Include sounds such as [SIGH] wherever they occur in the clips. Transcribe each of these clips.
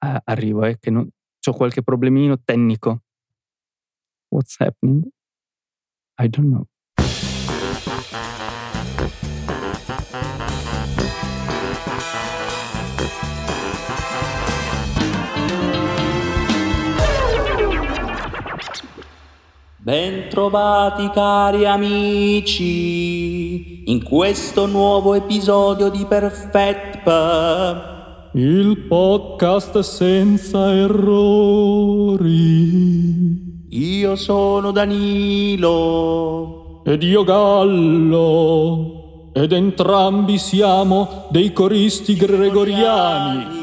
eh, arrivo, eh, che ho qualche problemino tecnico. What's happening? I don't know. Bentrovati cari amici in questo nuovo episodio di Perfect Pub. Il podcast senza errori. Io sono Danilo. Ed io Gallo. Ed entrambi siamo dei coristi gregoriani.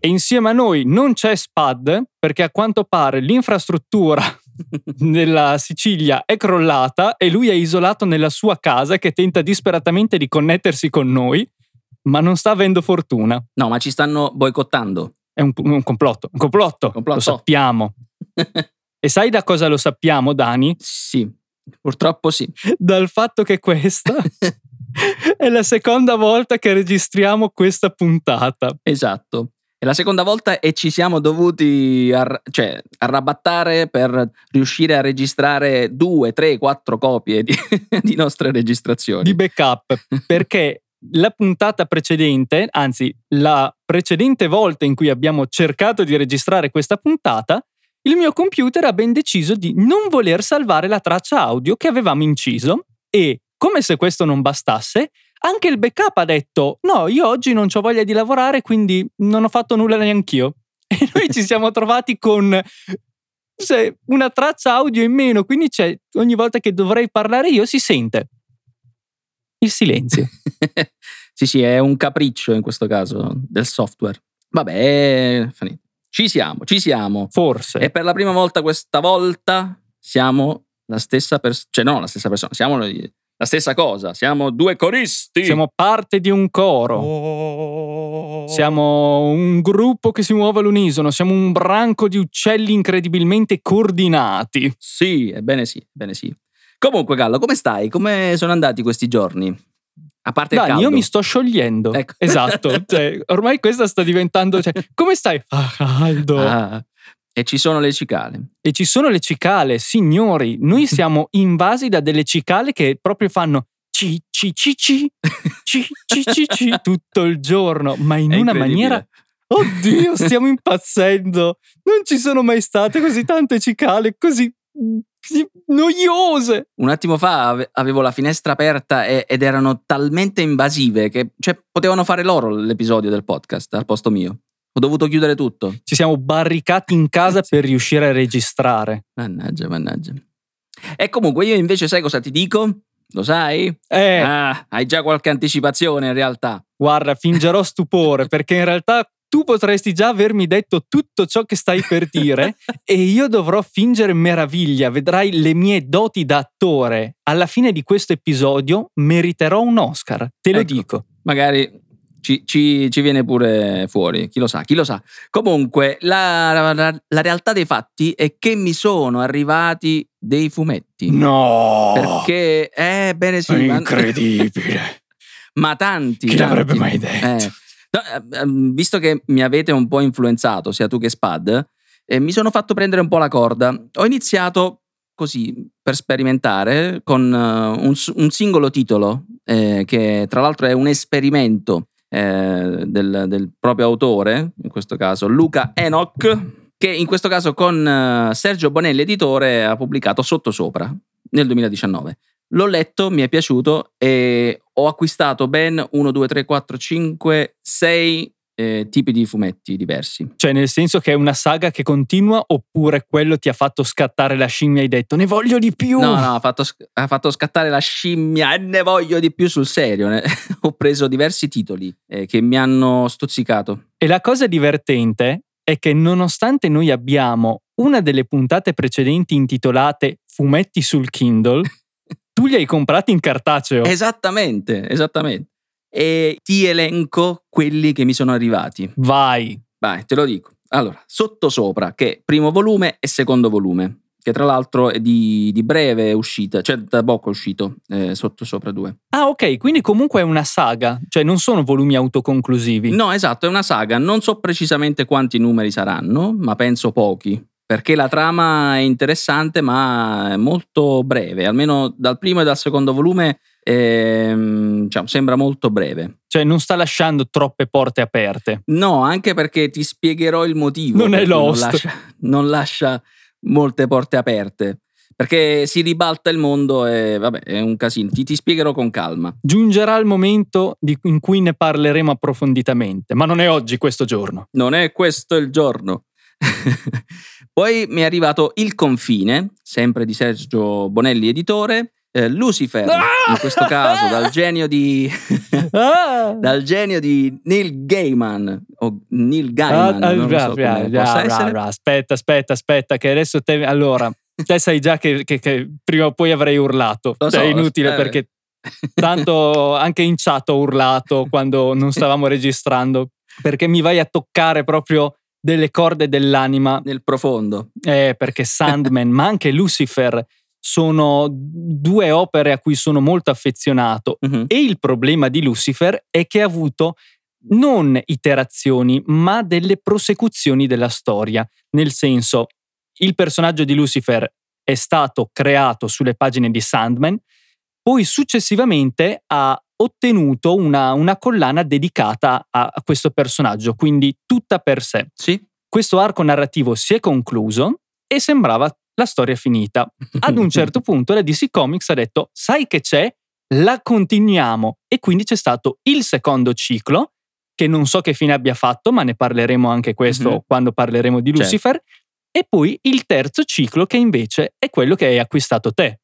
E insieme a noi non c'è Spad perché a quanto pare l'infrastruttura [LAUGHS] nella Sicilia è crollata e lui è isolato nella sua casa che tenta disperatamente di connettersi con noi, ma non sta avendo fortuna. No, ma ci stanno boicottando. È un, un complotto, un complotto, complotto. lo sappiamo. [LAUGHS] e sai da cosa lo sappiamo, Dani? Sì, purtroppo sì. Dal fatto che questa [LAUGHS] è la seconda volta che registriamo questa puntata. Esatto. È la seconda volta e ci siamo dovuti ar- cioè, arrabattare per riuscire a registrare due, tre, quattro copie di, [LAUGHS] di nostre registrazioni. Di backup, perché la puntata precedente, anzi la precedente volta in cui abbiamo cercato di registrare questa puntata, il mio computer ha ben deciso di non voler salvare la traccia audio che avevamo inciso e, come se questo non bastasse, anche il backup ha detto: No, io oggi non ho voglia di lavorare, quindi non ho fatto nulla neanch'io. [LAUGHS] E noi ci siamo trovati con una traccia audio in meno, quindi ogni volta che dovrei parlare io si sente il silenzio. [LAUGHS] sì, sì, è un capriccio in questo caso del software. Vabbè, ci siamo, ci siamo. Forse. E per la prima volta questa volta siamo la stessa persona, cioè no, la stessa persona, siamo la stessa cosa, siamo due coristi. Siamo parte di un coro. Oh. Siamo un gruppo che si muove all'unisono, siamo un branco di uccelli incredibilmente coordinati. Sì, ebbene sì, ebbene sì. Comunque Gallo, come stai? Come sono andati questi giorni? A parte Dai, il io mi sto sciogliendo. Ecco. [LAUGHS] Esatto. cioè, ormai questa sta diventando. Cioè, come stai? Fa caldo. Ah, e ci sono le cicale. E ci sono le cicale, signori. Noi [LAUGHS] siamo invasi da delle cicale che proprio fanno ci ci ci ci ci ci ci ci [LAUGHS] tutto il giorno, ma in una maniera Oddio, stiamo impazzendo. Non ci sono mai state così tante cicale così noiose. Un attimo fa avevo la finestra aperta ed erano talmente invasive che cioè, potevano fare loro l'episodio del podcast al posto mio. Ho dovuto chiudere tutto. Ci siamo barricati in casa per riuscire a registrare. Mannaggia, mannaggia. E comunque io invece sai cosa ti dico? Lo sai? Eh. Ah, hai già qualche anticipazione in realtà. Guarda, fingerò stupore [LAUGHS] perché in realtà tu potresti già avermi detto tutto ciò che stai per dire [LAUGHS] e io dovrò fingere meraviglia. Vedrai le mie doti da attore. Alla fine di questo episodio meriterò un Oscar, te lo ecco, dico. Magari ci, ci, ci, viene pure fuori, chi lo sa, chi lo sa. Comunque, la, la, la, realtà dei fatti è che mi sono arrivati dei fumetti. No! Perché, eh, bene sì. Incredibile. [LAUGHS] Ma, tanti. Chi tanti, l'avrebbe mai detto? Eh. No, ehm, visto che mi avete un po' influenzato, sia tu che Spad, eh, mi sono fatto prendere un po' la corda. Ho iniziato così per sperimentare con uh, un, un, singolo titolo, eh, che tra l'altro è un esperimento eh, del, del, proprio autore, in questo caso Luca Enoch, che in questo caso con eh, Sergio Bonelli, editore, ha pubblicato Sottosopra nel 2019. L'ho letto, mi è piaciuto e ho acquistato ben 1, 2, 3, 4, 5, 6 eh, tipi di fumetti diversi. Cioè, nel senso che è una saga che continua oppure quello ti ha fatto scattare la scimmia e hai detto ne voglio di più? No, no, ha fatto, ha fatto scattare la scimmia e ne voglio di più sul serio. [LAUGHS] Ho preso diversi titoli eh, che mi hanno stuzzicato. E la cosa divertente è che nonostante noi abbiamo una delle puntate precedenti intitolate Fumetti sul Kindle, [LAUGHS] tu li hai comprati in cartaceo. Esattamente, esattamente e ti elenco quelli che mi sono arrivati. Vai. Vai, te lo dico. Allora, sottosopra, che è primo volume e secondo volume. che tra l'altro è di, di breve uscita, cioè da poco è uscito, eh, sotto sopra due. Ah, ok, quindi comunque è una saga, cioè non sono volumi autoconclusivi. No, esatto, è una saga, non so precisamente quanti numeri saranno, ma penso pochi. Perché la trama è interessante, ma è molto breve. Almeno dal primo e dal secondo volume ehm, diciamo, sembra molto breve. Cioè non sta lasciando troppe porte aperte. No, anche perché ti spiegherò il motivo. Non è Lost. Non lascia, non lascia molte porte aperte. Perché si ribalta il mondo e vabbè, è un casino. Ti, ti spiegherò con calma. Giungerà il momento di- in cui ne parleremo approfonditamente, ma non è oggi questo giorno. Non è questo il giorno. [LAUGHS] Poi mi è arrivato Il confine, sempre di Sergio Bonelli, editore. eh, Lucifer, in questo caso, dal [LAUGHS] genio di, Ah! dal genio di Neil Gaiman. O Neil Ah, Gaiman, ah, non lo bra- so bra- bra- bra- Aspetta, aspetta, aspetta, che adesso te... Allora, te sai già che, che- che prima o poi avrei urlato. Lo Cioè, so, è inutile eh. perché [LAUGHS] tanto anche in chat ho urlato quando non stavamo registrando, perché mi vai a toccare proprio delle corde dell'anima Nel profondo. Eh, perché Sandman, ma anche Lucifer sono due opere a cui sono molto affezionato. Mhm. E il problema di Lucifer è che ha avuto non iterazioni, ma delle prosecuzioni della storia. Nel senso, il personaggio di Lucifer è stato creato sulle pagine di Sandman, poi successivamente ha ottenuto una, una collana dedicata a, a questo personaggio, quindi tutta per sé Sì. questo arco narrativo si è concluso e sembrava la storia finita. Ad un certo [LAUGHS] punto la DC Comics ha detto, sai che c'è? La continuiamo. E quindi c'è stato il secondo ciclo, che non so che fine abbia fatto, ma ne parleremo anche questo Mhm. quando parleremo di Certo. Lucifer. E poi il terzo ciclo, che invece è quello che hai acquistato te.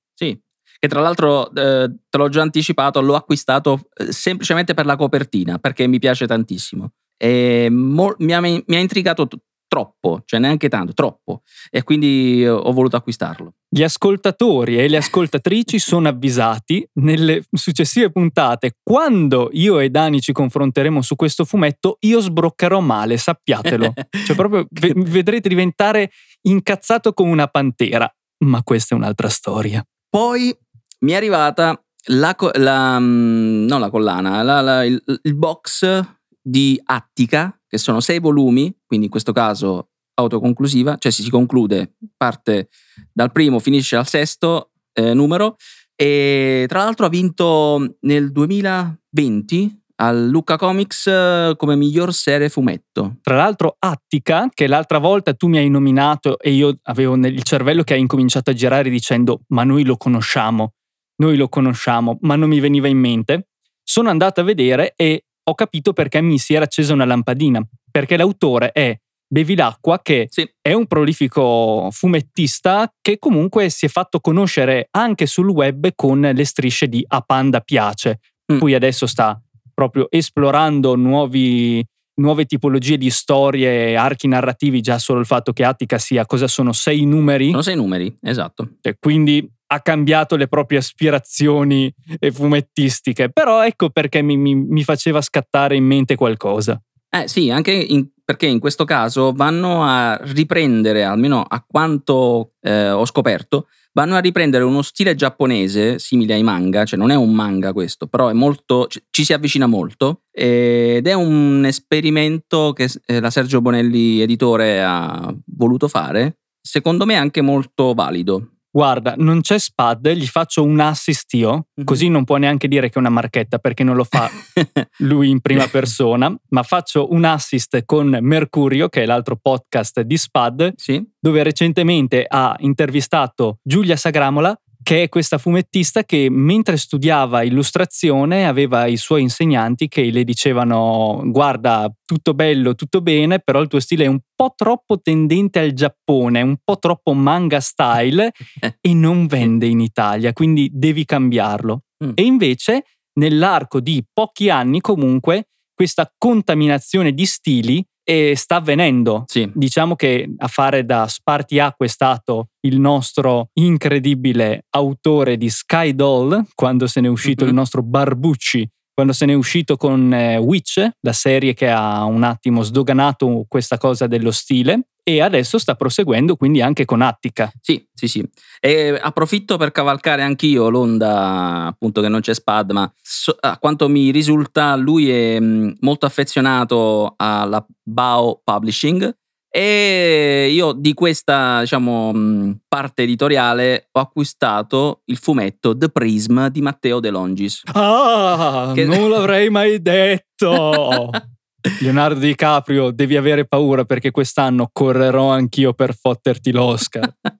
Che tra l'altro, eh, te l'ho già anticipato, l'ho acquistato eh, semplicemente per la copertina, perché mi piace tantissimo. E mo- mi, ha, mi ha intrigato t- troppo, cioè neanche tanto, troppo. E quindi eh, ho voluto acquistarlo. Gli ascoltatori e le ascoltatrici [LAUGHS] sono avvisati nelle successive puntate. Quando io e Dani ci confronteremo su questo fumetto, io sbroccherò male, sappiatelo. [LAUGHS] Cioè, proprio ve- vedrete diventare incazzato come una pantera. Ma questa è un'altra storia. Poi mi è arrivata la, la, mm, non la collana, la- la- il, il box di Attica, che sono sei volumi, quindi in questo caso autoconclusiva, cioè si, conclude, parte dal primo, finisce al sesto eh, numero. E tra l'altro ha vinto nel 2020 al Lucca Comics eh, come miglior serie fumetto. Tra l'altro, Attica, che l'altra volta tu mi hai nominato e io avevo nel cervello che ha incominciato a girare dicendo: Ma noi lo conosciamo, noi lo conosciamo, ma non mi veniva in mente. Sono andato a vedere e ho capito perché mi si era accesa una lampadina. Perché l'autore è Bevilacqua, che Sì, è un prolifico fumettista che comunque si è fatto conoscere anche sul web con le strisce di A Panda Piace. Mm. Poi adesso sta proprio esplorando nuovi- nuove tipologie di storie, archi narrativi, già solo il fatto che Attica sia cosa sono sei numeri, sono sei numeri, esatto. cioè, quindi ha cambiato le proprie aspirazioni fumettistiche, però ecco perché mi- mi- mi faceva scattare in mente qualcosa. Eh sì, anche in- perché in questo caso vanno a riprendere, almeno a quanto eh, ho scoperto, vanno a riprendere uno stile giapponese simile ai manga, cioè non è un manga questo, però è molto, ci- ci si avvicina molto ed è un esperimento che eh, la Sergio Bonelli editore ha voluto fare, secondo me anche molto valido. Guarda, non c'è Spad, gli faccio un assist io, Mhm. così non può neanche dire che è una marchetta perché non lo fa [LAUGHS] lui in prima persona, ma faccio un assist con Mercurio, che è l'altro podcast di Spad, sì? dove recentemente ha intervistato Giulia Sagramola, che è questa fumettista che mentre studiava illustrazione aveva i suoi insegnanti che le dicevano guarda tutto bello, tutto bene, però il tuo stile è un po' troppo tendente al Giappone, un po' troppo manga style [LAUGHS] e non vende in Italia, quindi devi cambiarlo. Mm. E invece nell'arco di pochi anni comunque questa contaminazione di stili eh, sta avvenendo. Sì. Diciamo che a fare da spartiacque è stato il nostro incredibile autore di Sky Doll, quando se n'è uscito Mhm. il nostro Barbucci quando se n'è uscito con eh, Witch, la serie che ha un attimo sdoganato questa cosa dello stile, e adesso sta proseguendo quindi anche con Attica. Sì, sì, sì. E approfitto per cavalcare anch'io l'onda, appunto che non c'è Spad, ma so- a quanto mi risulta lui è mh, molto affezionato alla Bao Publishing e io di questa, diciamo, parte editoriale ho acquistato il fumetto The Prism di Matteo De Longis. Ah, Che- non l'avrei mai detto! [LAUGHS] Leonardo DiCaprio, devi avere paura perché quest'anno correrò anch'io per fotterti l'Oscar. [LAUGHS]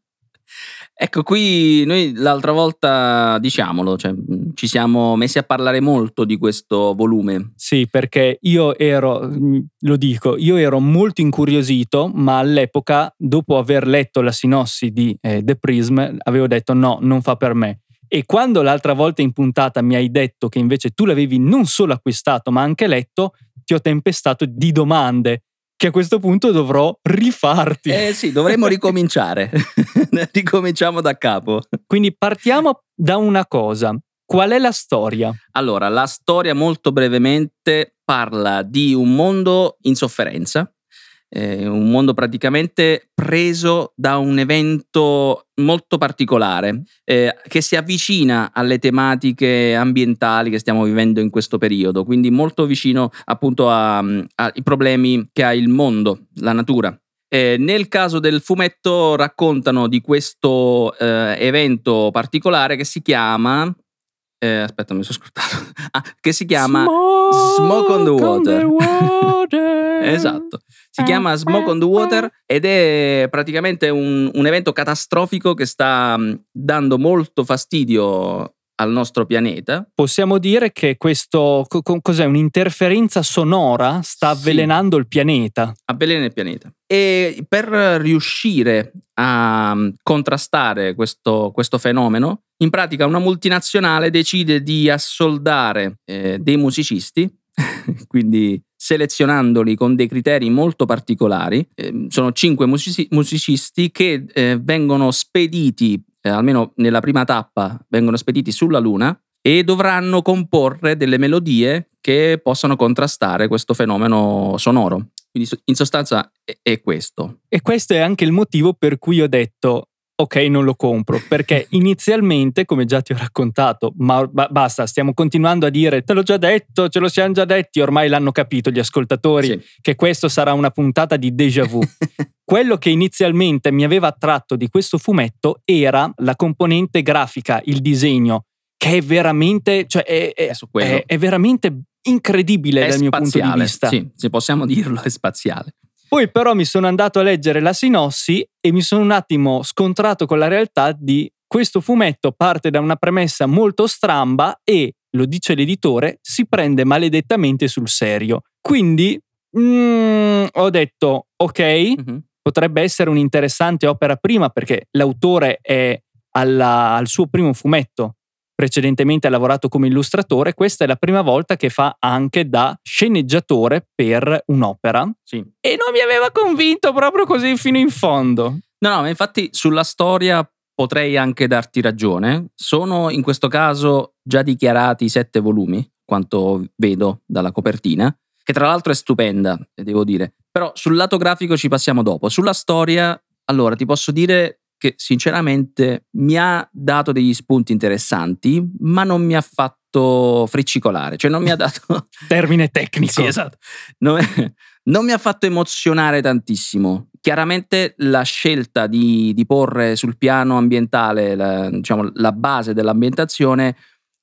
Ecco, qui noi l'altra volta, diciamolo, cioè, mh, ci siamo messi a parlare molto di questo volume. Sì, perché io ero, mm, lo dico, io ero molto incuriosito, ma all'epoca, dopo aver letto la sinossi di eh, The Prism, avevo detto no, non fa per me. E quando l'altra volta in puntata mi hai detto che invece tu l'avevi non solo acquistato, ma anche letto, ti ho tempestato di domande che a questo punto dovrò rifarti. Eh sì, dovremmo [LAUGHS] ricominciare. [LAUGHS] Ricominciamo da capo. Quindi partiamo da una cosa. Qual è la storia? Allora, la storia molto brevemente parla di un mondo in sofferenza, eh, un mondo praticamente preso da un evento molto particolare eh, che si avvicina alle tematiche ambientali che stiamo vivendo in questo periodo, quindi molto vicino appunto ai problemi che ha il mondo, la natura. Eh, nel caso del fumetto raccontano di questo eh, evento particolare che si chiama eh, aspetta, mi sono scordato. [LAUGHS] Ah, che si chiama Smoke on the Water. water. [LAUGHS] Esatto. Si chiama Smoke on the Water ed è praticamente un, un evento catastrofico che sta mh, dando molto fastidio al nostro pianeta. Possiamo dire che questo co- co- cos'è un'interferenza sonora sta Sì. avvelenando il pianeta. avvelena il pianeta. E per riuscire a mm, contrastare questo, questo fenomeno, in pratica una multinazionale decide di assoldare eh, dei musicisti, [LAUGHS] quindi selezionandoli con dei criteri molto particolari. Eh, sono cinque musici- musicisti che eh, vengono spediti, eh, almeno nella prima tappa, vengono spediti sulla Luna e dovranno comporre delle melodie che possano contrastare questo fenomeno sonoro. Quindi in sostanza è questo. E questo è anche il motivo per cui ho detto ok, non lo compro, perché [LAUGHS] inizialmente, come già ti ho raccontato, ma ba- basta, stiamo continuando a dire te l'ho già detto, ce lo siamo già detti, ormai l'hanno capito gli ascoltatori Sì. che questo sarà una puntata di déjà vu. [LAUGHS] Quello che inizialmente mi aveva attratto di questo fumetto era la componente grafica, il disegno, che è veramente, cioè è, è- È è- veramente incredibile è dal mio punto di spaziale, vista. Sì, se possiamo dirlo, è spaziale. Poi però mi sono andato a leggere la sinossi e mi sono un attimo scontrato con la realtà di questo fumetto parte da una premessa molto stramba e, lo dice l'editore, si prende maledettamente sul serio. Quindi mm, ho detto, ok, Mhm. potrebbe essere un'interessante opera prima perché l'autore è alla- al suo primo fumetto. Precedentemente ha lavorato come illustratore, questa è la prima volta che fa anche da sceneggiatore per un'opera Sì. e non mi aveva convinto proprio così fino in fondo. No, no, ma infatti sulla storia potrei anche darti ragione. Sono in questo caso già dichiarati sette volumi, quanto vedo dalla copertina, che tra l'altro è stupenda, devo dire. Però sul lato grafico ci passiamo dopo. Sulla storia, allora ti posso dire che sinceramente mi ha dato degli spunti interessanti, ma non mi ha fatto friccicolare, cioè non mi ha [LAUGHS] dato Termine tecnico. sì, esatto. Non, non mi ha fatto emozionare tantissimo. Chiaramente la scelta di, di porre sul piano ambientale la, diciamo, la base dell'ambientazione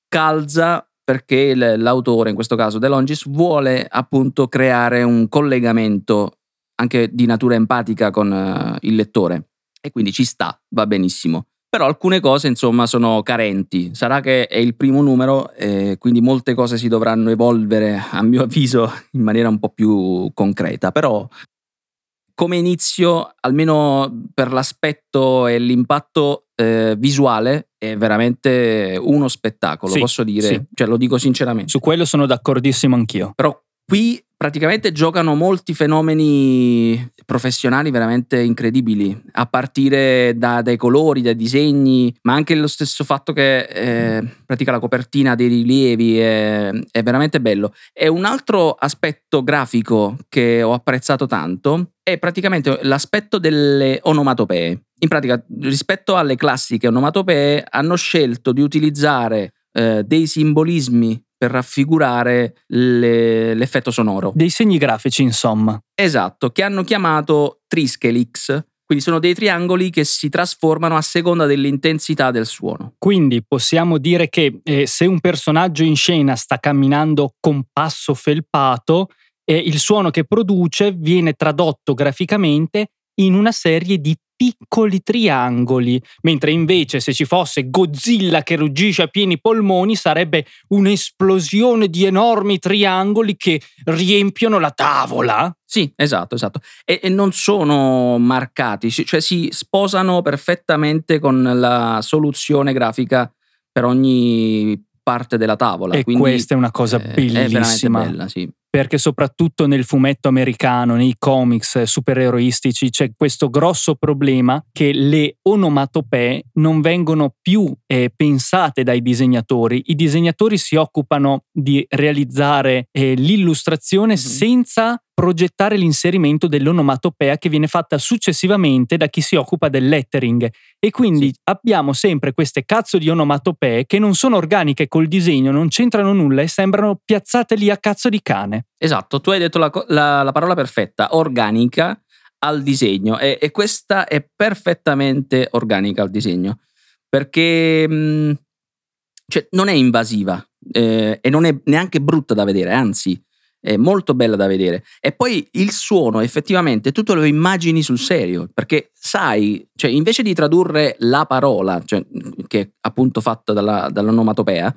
calza perché l'autore, in questo caso De Longis, vuole appunto creare un collegamento anche di natura empatica con eh, il lettore. E quindi ci sta, va benissimo. Però alcune cose, insomma, sono carenti. Sarà che è il primo numero, e quindi molte cose si dovranno evolvere, a mio [LAUGHS] avviso, in maniera un po' più concreta. Però, come inizio, almeno per l'aspetto e l'impatto eh, visuale, è veramente uno spettacolo, Sì, posso dire. sì. Cioè, lo dico sinceramente. Su quello sono d'accordissimo anch'io. Però qui praticamente giocano molti fenomeni professionali veramente incredibili, a partire da, dai colori, dai disegni, ma anche lo stesso fatto che eh, pratica la copertina dei rilievi è, è veramente bello. E un altro aspetto grafico che ho apprezzato tanto è praticamente l'aspetto delle onomatopee. In pratica, rispetto alle classiche onomatopee, hanno scelto di utilizzare eh, dei simbolismi per raffigurare le, l'effetto sonoro. Dei segni grafici, insomma. Esatto, che hanno chiamato Triskelix. Quindi sono dei triangoli che si trasformano a seconda dell'intensità del suono. Quindi possiamo dire che eh, se un personaggio in scena sta camminando con passo felpato, eh, il suono che produce viene tradotto graficamente in una serie di piccoli triangoli, mentre invece se ci fosse Godzilla che ruggisce a pieni polmoni sarebbe un'esplosione di enormi triangoli che riempiono la tavola. Sì, esatto, esatto. E, e non sono marcati, cioè si sposano perfettamente con la soluzione grafica per ogni parte della tavola. E questa è una cosa eh, bellissima. È veramente bella, sì. Perché soprattutto nel fumetto americano, nei comics supereroistici, c'è questo grosso problema che le onomatopee non vengono più eh, pensate dai disegnatori. I disegnatori si occupano di realizzare eh, l'illustrazione Mhm. senza progettare l'inserimento dell'onomatopea che viene fatta successivamente da chi si occupa del lettering e quindi Sì. abbiamo sempre queste cazzo di onomatopee che non sono organiche col disegno, non c'entrano nulla e sembrano piazzate lì a cazzo di cane. Esatto, tu hai detto la, la- la parola perfetta, organica al disegno e, e questa è perfettamente organica al disegno perché mh, cioè, non è invasiva eh, e non è neanche brutta da vedere, anzi è molto bella da vedere. E poi il suono effettivamente tu te lo immagini sul serio perché sai, cioè invece di tradurre la parola, cioè, che è appunto fatta dalla, dall'onomatopea,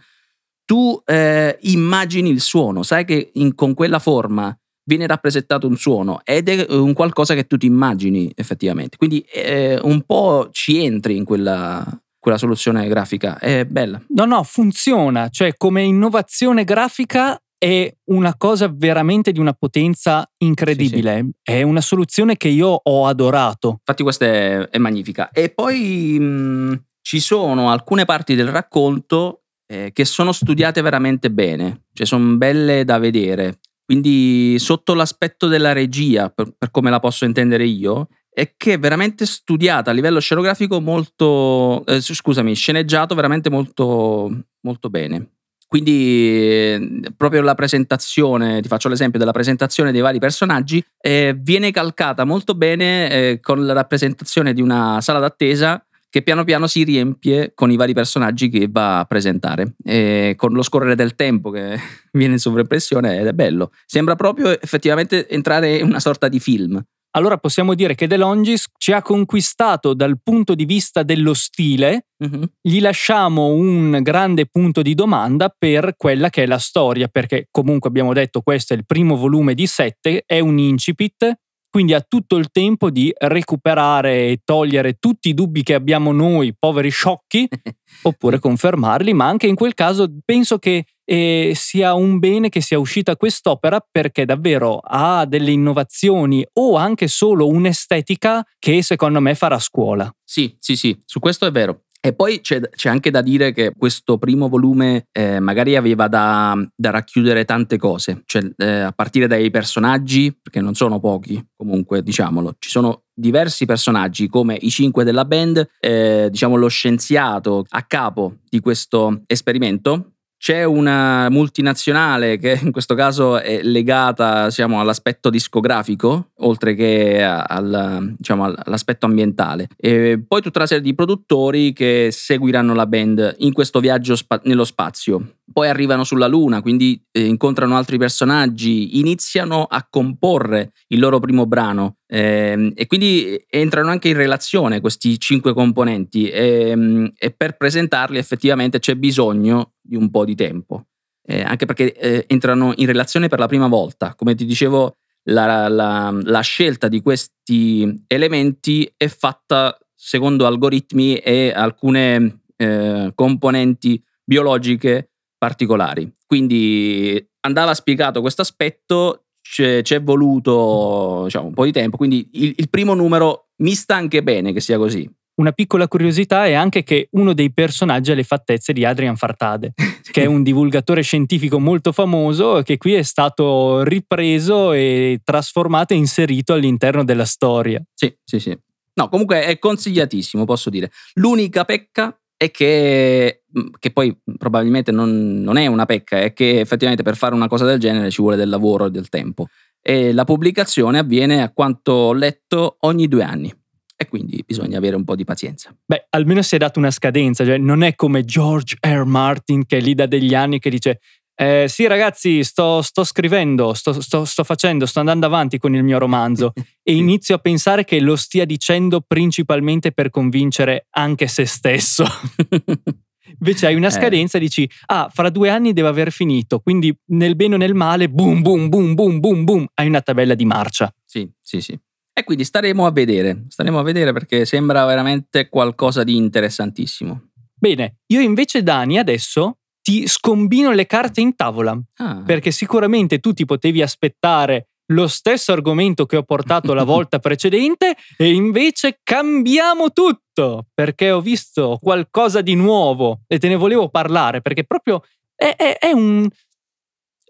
tu eh, immagini il suono, sai che in- con quella forma viene rappresentato un suono ed è un qualcosa che tu ti immagini effettivamente. Quindi eh, un po' ci entri in quella, quella soluzione grafica, è bella. No, no, funziona, cioè come innovazione grafica è una cosa veramente di una potenza incredibile, è una soluzione che io ho adorato. Infatti questa è, è magnifica. E poi mh, ci sono alcune parti del racconto eh, che sono studiate veramente bene, cioè sono belle da vedere. Quindi sotto l'aspetto della regia, per, per come la posso intendere io, è che è veramente studiata a livello scenografico molto, eh, scusami, sceneggiato veramente molto, molto bene. Quindi eh, proprio la presentazione, ti faccio l'esempio della presentazione dei vari personaggi, eh, viene calcata molto bene eh, con la rappresentazione di una sala d'attesa che piano piano si riempie con i vari personaggi che va a presentare, e con lo scorrere del tempo che [LAUGHS] viene in sovraimpressione ed è bello. Sembra proprio effettivamente entrare in una sorta di film. Allora possiamo dire che De Longis ci ha conquistato dal punto di vista dello stile, Mhm. gli lasciamo un grande punto di domanda per quella che è la storia, perché comunque abbiamo detto questo è il primo volume di sette, è un incipit, quindi ha tutto il tempo di recuperare e togliere tutti i dubbi che abbiamo noi, poveri sciocchi, [LAUGHS] oppure confermarli, ma anche in quel caso penso che eh, sia un bene che sia uscita quest'opera perché davvero ha delle innovazioni o anche solo un'estetica che secondo me farà scuola. Sì, sì, sì, su questo è vero. E poi c'è, c'è anche da dire che questo primo volume eh, magari aveva da, da racchiudere tante cose, cioè eh, a partire dai personaggi, perché non sono pochi comunque, diciamolo, ci sono diversi personaggi come i cinque della band, eh, diciamo lo scienziato a capo di questo esperimento. C'è una multinazionale che in questo caso è legata diciamo, all'aspetto discografico, oltre che al, diciamo, all'aspetto ambientale. E poi tutta una serie di produttori che seguiranno la band in questo viaggio spa- nello spazio. Poi arrivano sulla Luna, quindi eh, incontrano altri personaggi, iniziano a comporre il loro primo brano ehm, e quindi entrano anche in relazione questi cinque componenti ehm, e per presentarli effettivamente c'è bisogno di un po' di tempo, Eh, anche perché eh, entrano in relazione per la prima volta. Come ti dicevo, la, la- la scelta di questi elementi è fatta secondo algoritmi e alcune eh, componenti biologiche particolari. Quindi andava spiegato questo aspetto, c'è, c'è voluto diciamo, un po' di tempo, quindi il, il primo numero mi sta anche bene che sia così. Una piccola curiosità è anche che uno dei personaggi ha le fattezze di Adrian Fartade, [LAUGHS] che è un divulgatore scientifico molto famoso che qui è stato ripreso e trasformato e inserito all'interno della storia. Sì, sì, sì. No, comunque è consigliatissimo, posso dire. L'unica pecca è che, mm, che poi probabilmente non, non è una pecca, è che effettivamente per fare una cosa del genere ci vuole del lavoro e del tempo. E la pubblicazione avviene, a quanto ho letto, ogni due anni. E quindi bisogna avere un po' di pazienza. Beh, almeno si è dato una scadenza, cioè non è come George R. Martin che è lì da degli anni che dice eh, sì ragazzi sto, sto scrivendo, sto, sto, sto, facendo, sto andando avanti con il mio romanzo [LAUGHS] e inizio a pensare che lo stia dicendo principalmente per convincere anche se stesso. [LAUGHS] Invece hai una Eh. scadenza e dici, ah, fra due anni deve aver finito, quindi nel bene o nel male, boom, boom, boom, boom, boom, boom, hai una tabella di marcia. Sì, sì, sì. E quindi staremo a vedere, staremo a vedere perché sembra veramente qualcosa di interessantissimo. Bene, io invece Dani adesso ti scombino le carte in tavola, Ah, perché sicuramente tu ti potevi aspettare lo stesso argomento che ho portato la [LAUGHS] volta precedente e invece cambiamo tutto, perché ho visto qualcosa di nuovo e te ne volevo parlare, perché proprio è, è- è un...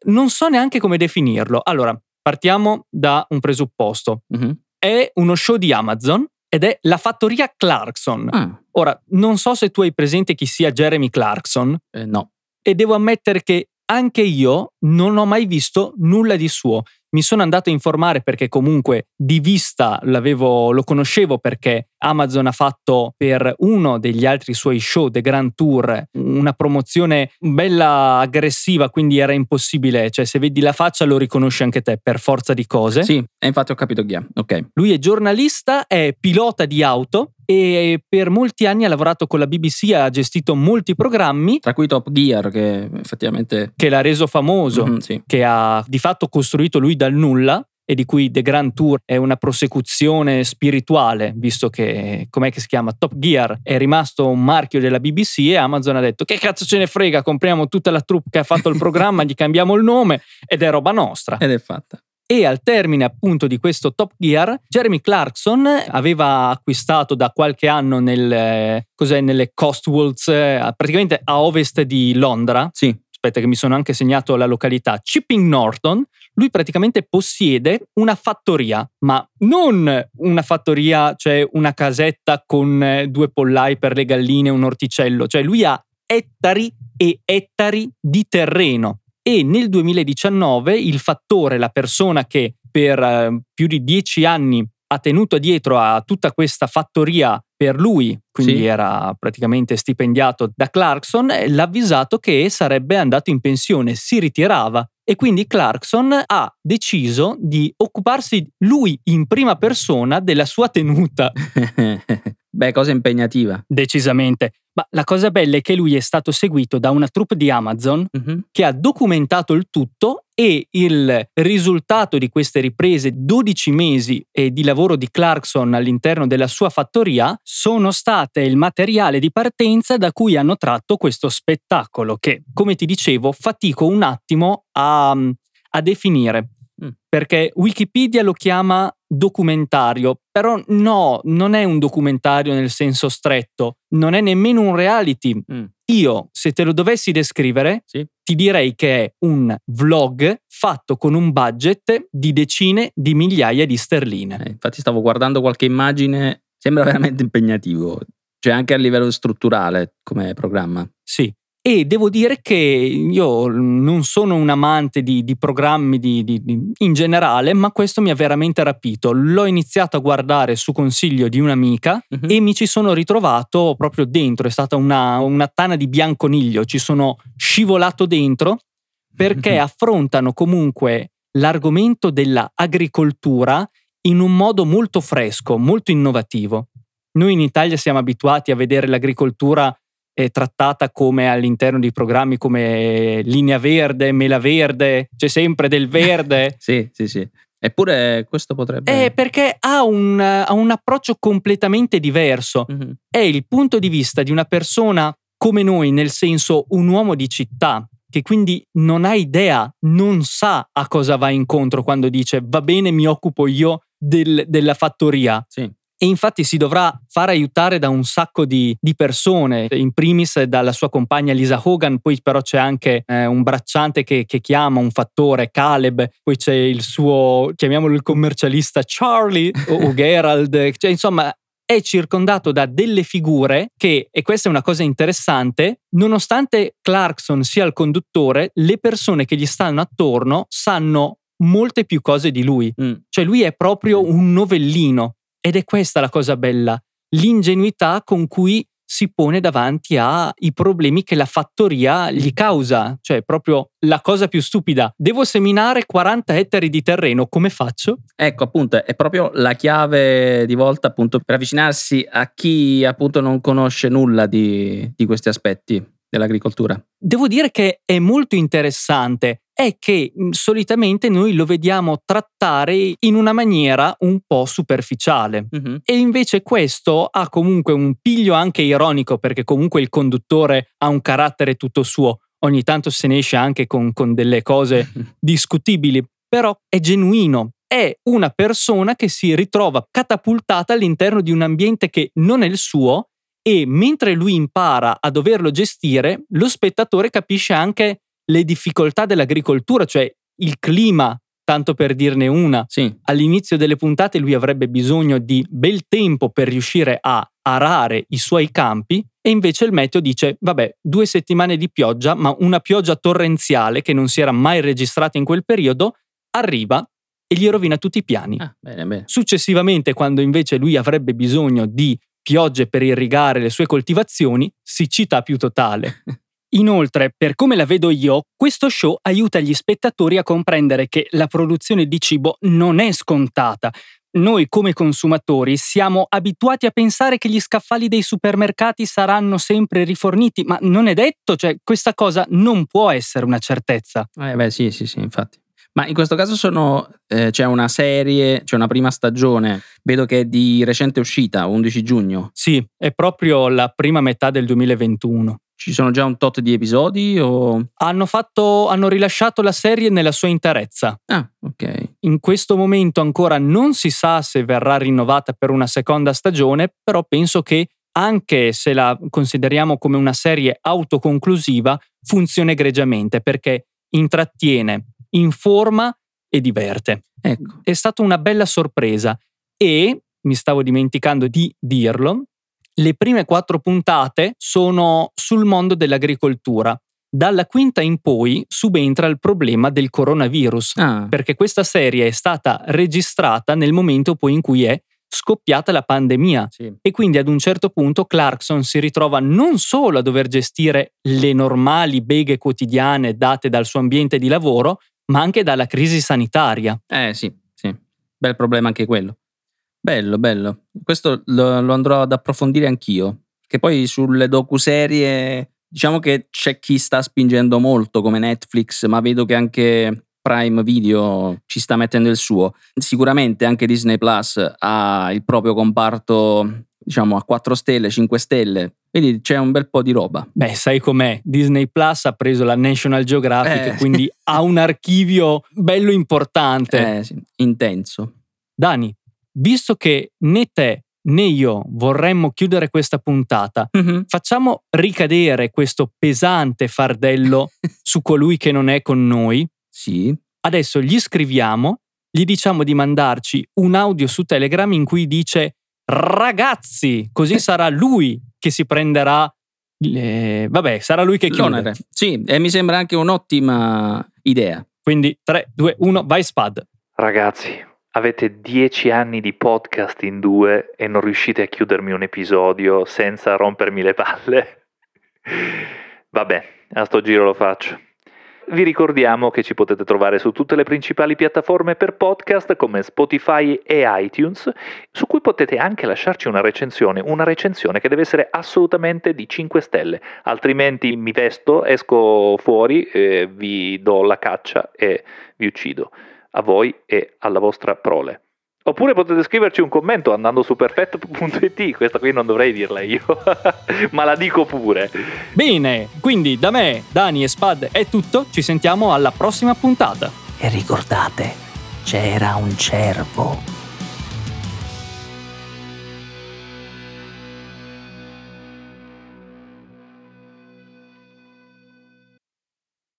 non so neanche come definirlo. Allora, partiamo da un presupposto. mhm. È uno show di Amazon ed è la fattoria Clarkson. Ah, Ora, non so se tu hai presente chi sia Jeremy Clarkson eh, no. E devo ammettere che anche io non ho mai visto nulla di suo. Mi sono andato a informare perché comunque di vista l'avevo, lo conoscevo perché Amazon ha fatto per uno degli altri suoi show, The Grand Tour, una promozione bella aggressiva, quindi era impossibile, cioè se vedi la faccia lo riconosci anche te per forza di cose. Sì, infatti ho capito chi è. Ok. Lui è giornalista, è pilota di auto e per molti anni ha lavorato con la BBC, ha gestito molti programmi Tra cui Top Gear, che effettivamente. che l'ha reso famoso, Mhm, sì. che ha di fatto costruito lui dal nulla e di cui The Grand Tour è una prosecuzione spirituale, visto che, com'è che si chiama? Top Gear è rimasto un marchio della BBC e Amazon ha detto che cazzo ce ne frega, compriamo tutta la troupe che ha fatto il programma, gli cambiamo il nome ed è roba nostra. Ed è fatta. E al termine appunto di questo Top Gear, Jeremy Clarkson aveva acquistato da qualche anno nel, eh, cos'è, nelle Cotswolds, eh, praticamente a ovest di Londra, Sì. aspetta che mi sono anche segnato la località, Chipping Norton, lui praticamente possiede una fattoria, ma non una fattoria, cioè una casetta con eh, due pollai per le galline e un orticello, cioè lui ha ettari e ettari di terreno. E nel 2019 il fattore, la persona che per eh, più di dieci anni ha tenuto dietro a tutta questa fattoria per lui, quindi Sì. era praticamente stipendiato da Clarkson, eh, l'ha avvisato che sarebbe andato in pensione, si ritirava e quindi Clarkson ha deciso di occuparsi lui in prima persona della sua tenuta, [LAUGHS] Beh, cosa impegnativa. decisamente. Ma la cosa bella è che lui è stato seguito da una troupe di Amazon Mhm. che ha documentato il tutto e il risultato di queste riprese, 12 mesi di lavoro di Clarkson all'interno della sua fattoria, sono state il materiale di partenza da cui hanno tratto questo spettacolo che, come ti dicevo, fatico un attimo a, a definire. Mm. Perché Wikipedia lo chiama documentario, però no, non è un documentario nel senso stretto, non è nemmeno un reality, Mm. io, se te lo dovessi descrivere, Sì. ti direi che è un vlog fatto con un budget di decine di migliaia di sterline. Eh, infatti stavo guardando qualche immagine, sembra veramente impegnativo. Cioè anche a livello strutturale come programma. Sì. E devo dire che io non sono un amante di, di programmi di- di- in generale, ma questo mi ha veramente rapito. L'ho iniziato a guardare su consiglio di un'amica Mhm. e mi ci sono ritrovato proprio dentro. È stata una, una tana di bianconiglio, ci sono scivolato dentro perché Mhm. affrontano comunque l'argomento dell'agricoltura in un modo molto fresco, molto innovativo. Noi in Italia siamo abituati a vedere l'agricoltura trattata come all'interno di programmi come Linea Verde, Mela Verde, c'è sempre del verde. [LAUGHS] Sì, sì, sì. Eppure questo potrebbe... Eh, perché ha un, ha un approccio completamente diverso. Mhm. È il punto di vista di una persona come noi, nel senso un uomo di città, che quindi non ha idea, non sa a cosa va incontro quando dice va bene, mi occupo io del- della fattoria. Sì. E infatti si dovrà far aiutare da un sacco di, di persone, in primis dalla sua compagna Lisa Hogan, poi però c'è anche eh, un bracciante che, che chiama, un fattore, Caleb, poi c'è il suo, chiamiamolo il commercialista Charlie o, o [LAUGHS] Gerald, cioè, insomma è circondato da delle figure che, e questa è una cosa interessante, nonostante Clarkson sia il conduttore, le persone che gli stanno attorno sanno molte più cose di lui. Mm. Cioè lui è proprio un novellino ed è questa la cosa bella, l'ingenuità con cui si pone davanti ai problemi che la fattoria gli causa, cioè proprio la cosa più stupida. Devo seminare 40 ettari di terreno, come faccio? Ecco, appunto, è proprio la chiave di volta appunto per avvicinarsi a chi appunto non conosce nulla di, di questi aspetti dell'agricoltura. Devo dire che è molto interessante, è che mh, solitamente noi lo vediamo trattare in una maniera un po' superficiale. Mhm. E invece questo ha comunque un piglio anche ironico perché comunque il conduttore ha un carattere tutto suo. Ogni tanto se ne esce anche con, con delle cose [LAUGHS] discutibili, però è genuino. È una persona che si ritrova catapultata all'interno di un ambiente che non è il suo e mentre lui impara a doverlo gestire, lo spettatore capisce anche le difficoltà dell'agricoltura, cioè il clima, tanto per dirne una Sì, all'inizio delle puntate lui avrebbe bisogno di bel tempo per riuscire a arare i suoi campi e invece il meteo dice vabbè due settimane di pioggia ma una pioggia torrenziale che non si era mai registrata in quel periodo arriva e gli rovina tutti i piani. ah, bene, bene. Successivamente quando invece lui avrebbe bisogno di piogge per irrigare le sue coltivazioni siccità più totale. [LAUGHS] Inoltre, per come la vedo io, questo show aiuta gli spettatori a comprendere che la produzione di cibo non è scontata. Noi come consumatori siamo abituati a pensare che gli scaffali dei supermercati saranno sempre riforniti, ma non è detto, cioè questa cosa non può essere una certezza. Eh beh, sì, sì, sì, infatti. Ma in questo caso sono, eh, c'è una serie, c'è una prima stagione, vedo che è di recente uscita, 11 giugno. Sì, è proprio la prima metà del 2021. Ci sono già un tot di episodi o... Hanno, fatto, hanno rilasciato la serie nella sua interezza. Ah, ok. In questo momento ancora non si sa se verrà rinnovata per una seconda stagione, però penso che anche se la consideriamo come una serie autoconclusiva, funziona egregiamente perché intrattiene, informa e diverte. Ecco. È stata una bella sorpresa e, mi stavo dimenticando di dirlo, le prime quattro puntate sono sul mondo dell'agricoltura. Dalla quinta in poi subentra il problema del coronavirus Ah, perché questa serie è stata registrata nel momento poi in cui è scoppiata la pandemia sì. e quindi ad un certo punto Clarkson si ritrova non solo a dover gestire le normali beghe quotidiane date dal suo ambiente di lavoro, ma anche dalla crisi sanitaria. Eh sì, sì. Bel problema anche quello. Bello, bello. Questo lo, lo andrò ad approfondire anch'io. Che poi sulle docuserie, diciamo che c'è chi sta spingendo molto come Netflix, ma vedo che anche Prime Video ci sta mettendo il suo. Sicuramente anche Disney Plus ha il proprio comparto, diciamo, a 4 stelle, 5 stelle. Quindi c'è un bel po' di roba. Beh, sai com'è? Disney Plus ha preso la National Geographic, Eh. quindi ha un archivio bello importante. [LAUGHS] Eh, sì, intenso. Dani, visto che né te né io vorremmo chiudere questa puntata, Mhm. facciamo ricadere questo pesante fardello [LAUGHS] su colui che non è con noi. Sì. Adesso gli scriviamo, gli diciamo di mandarci un audio su Telegram in cui dice ragazzi, così [LAUGHS] sarà lui che si prenderà le- vabbè, sarà lui che chiude. L'onere. Sì, e mi sembra anche un'ottima idea. Quindi 3 2 1 vai Spad. Ragazzi, avete dieci anni di podcast in due e non riuscite a chiudermi un episodio senza rompermi le palle? [LAUGHS] Vabbè, a sto giro lo faccio. Vi ricordiamo che ci potete trovare su tutte le principali piattaforme per podcast come Spotify e iTunes, su cui potete anche lasciarci una recensione, una recensione che deve essere assolutamente di 5 stelle, altrimenti mi vesto, esco fuori, eh, vi do la caccia e vi uccido a voi e alla vostra prole. Oppure potete scriverci un commento andando su perfetto.it, questa qui non dovrei dirla io, [LAUGHS] ma la dico pure. Bene, quindi da me, Dani e Spad è tutto, ci sentiamo alla prossima puntata. E ricordate, c'era un cervo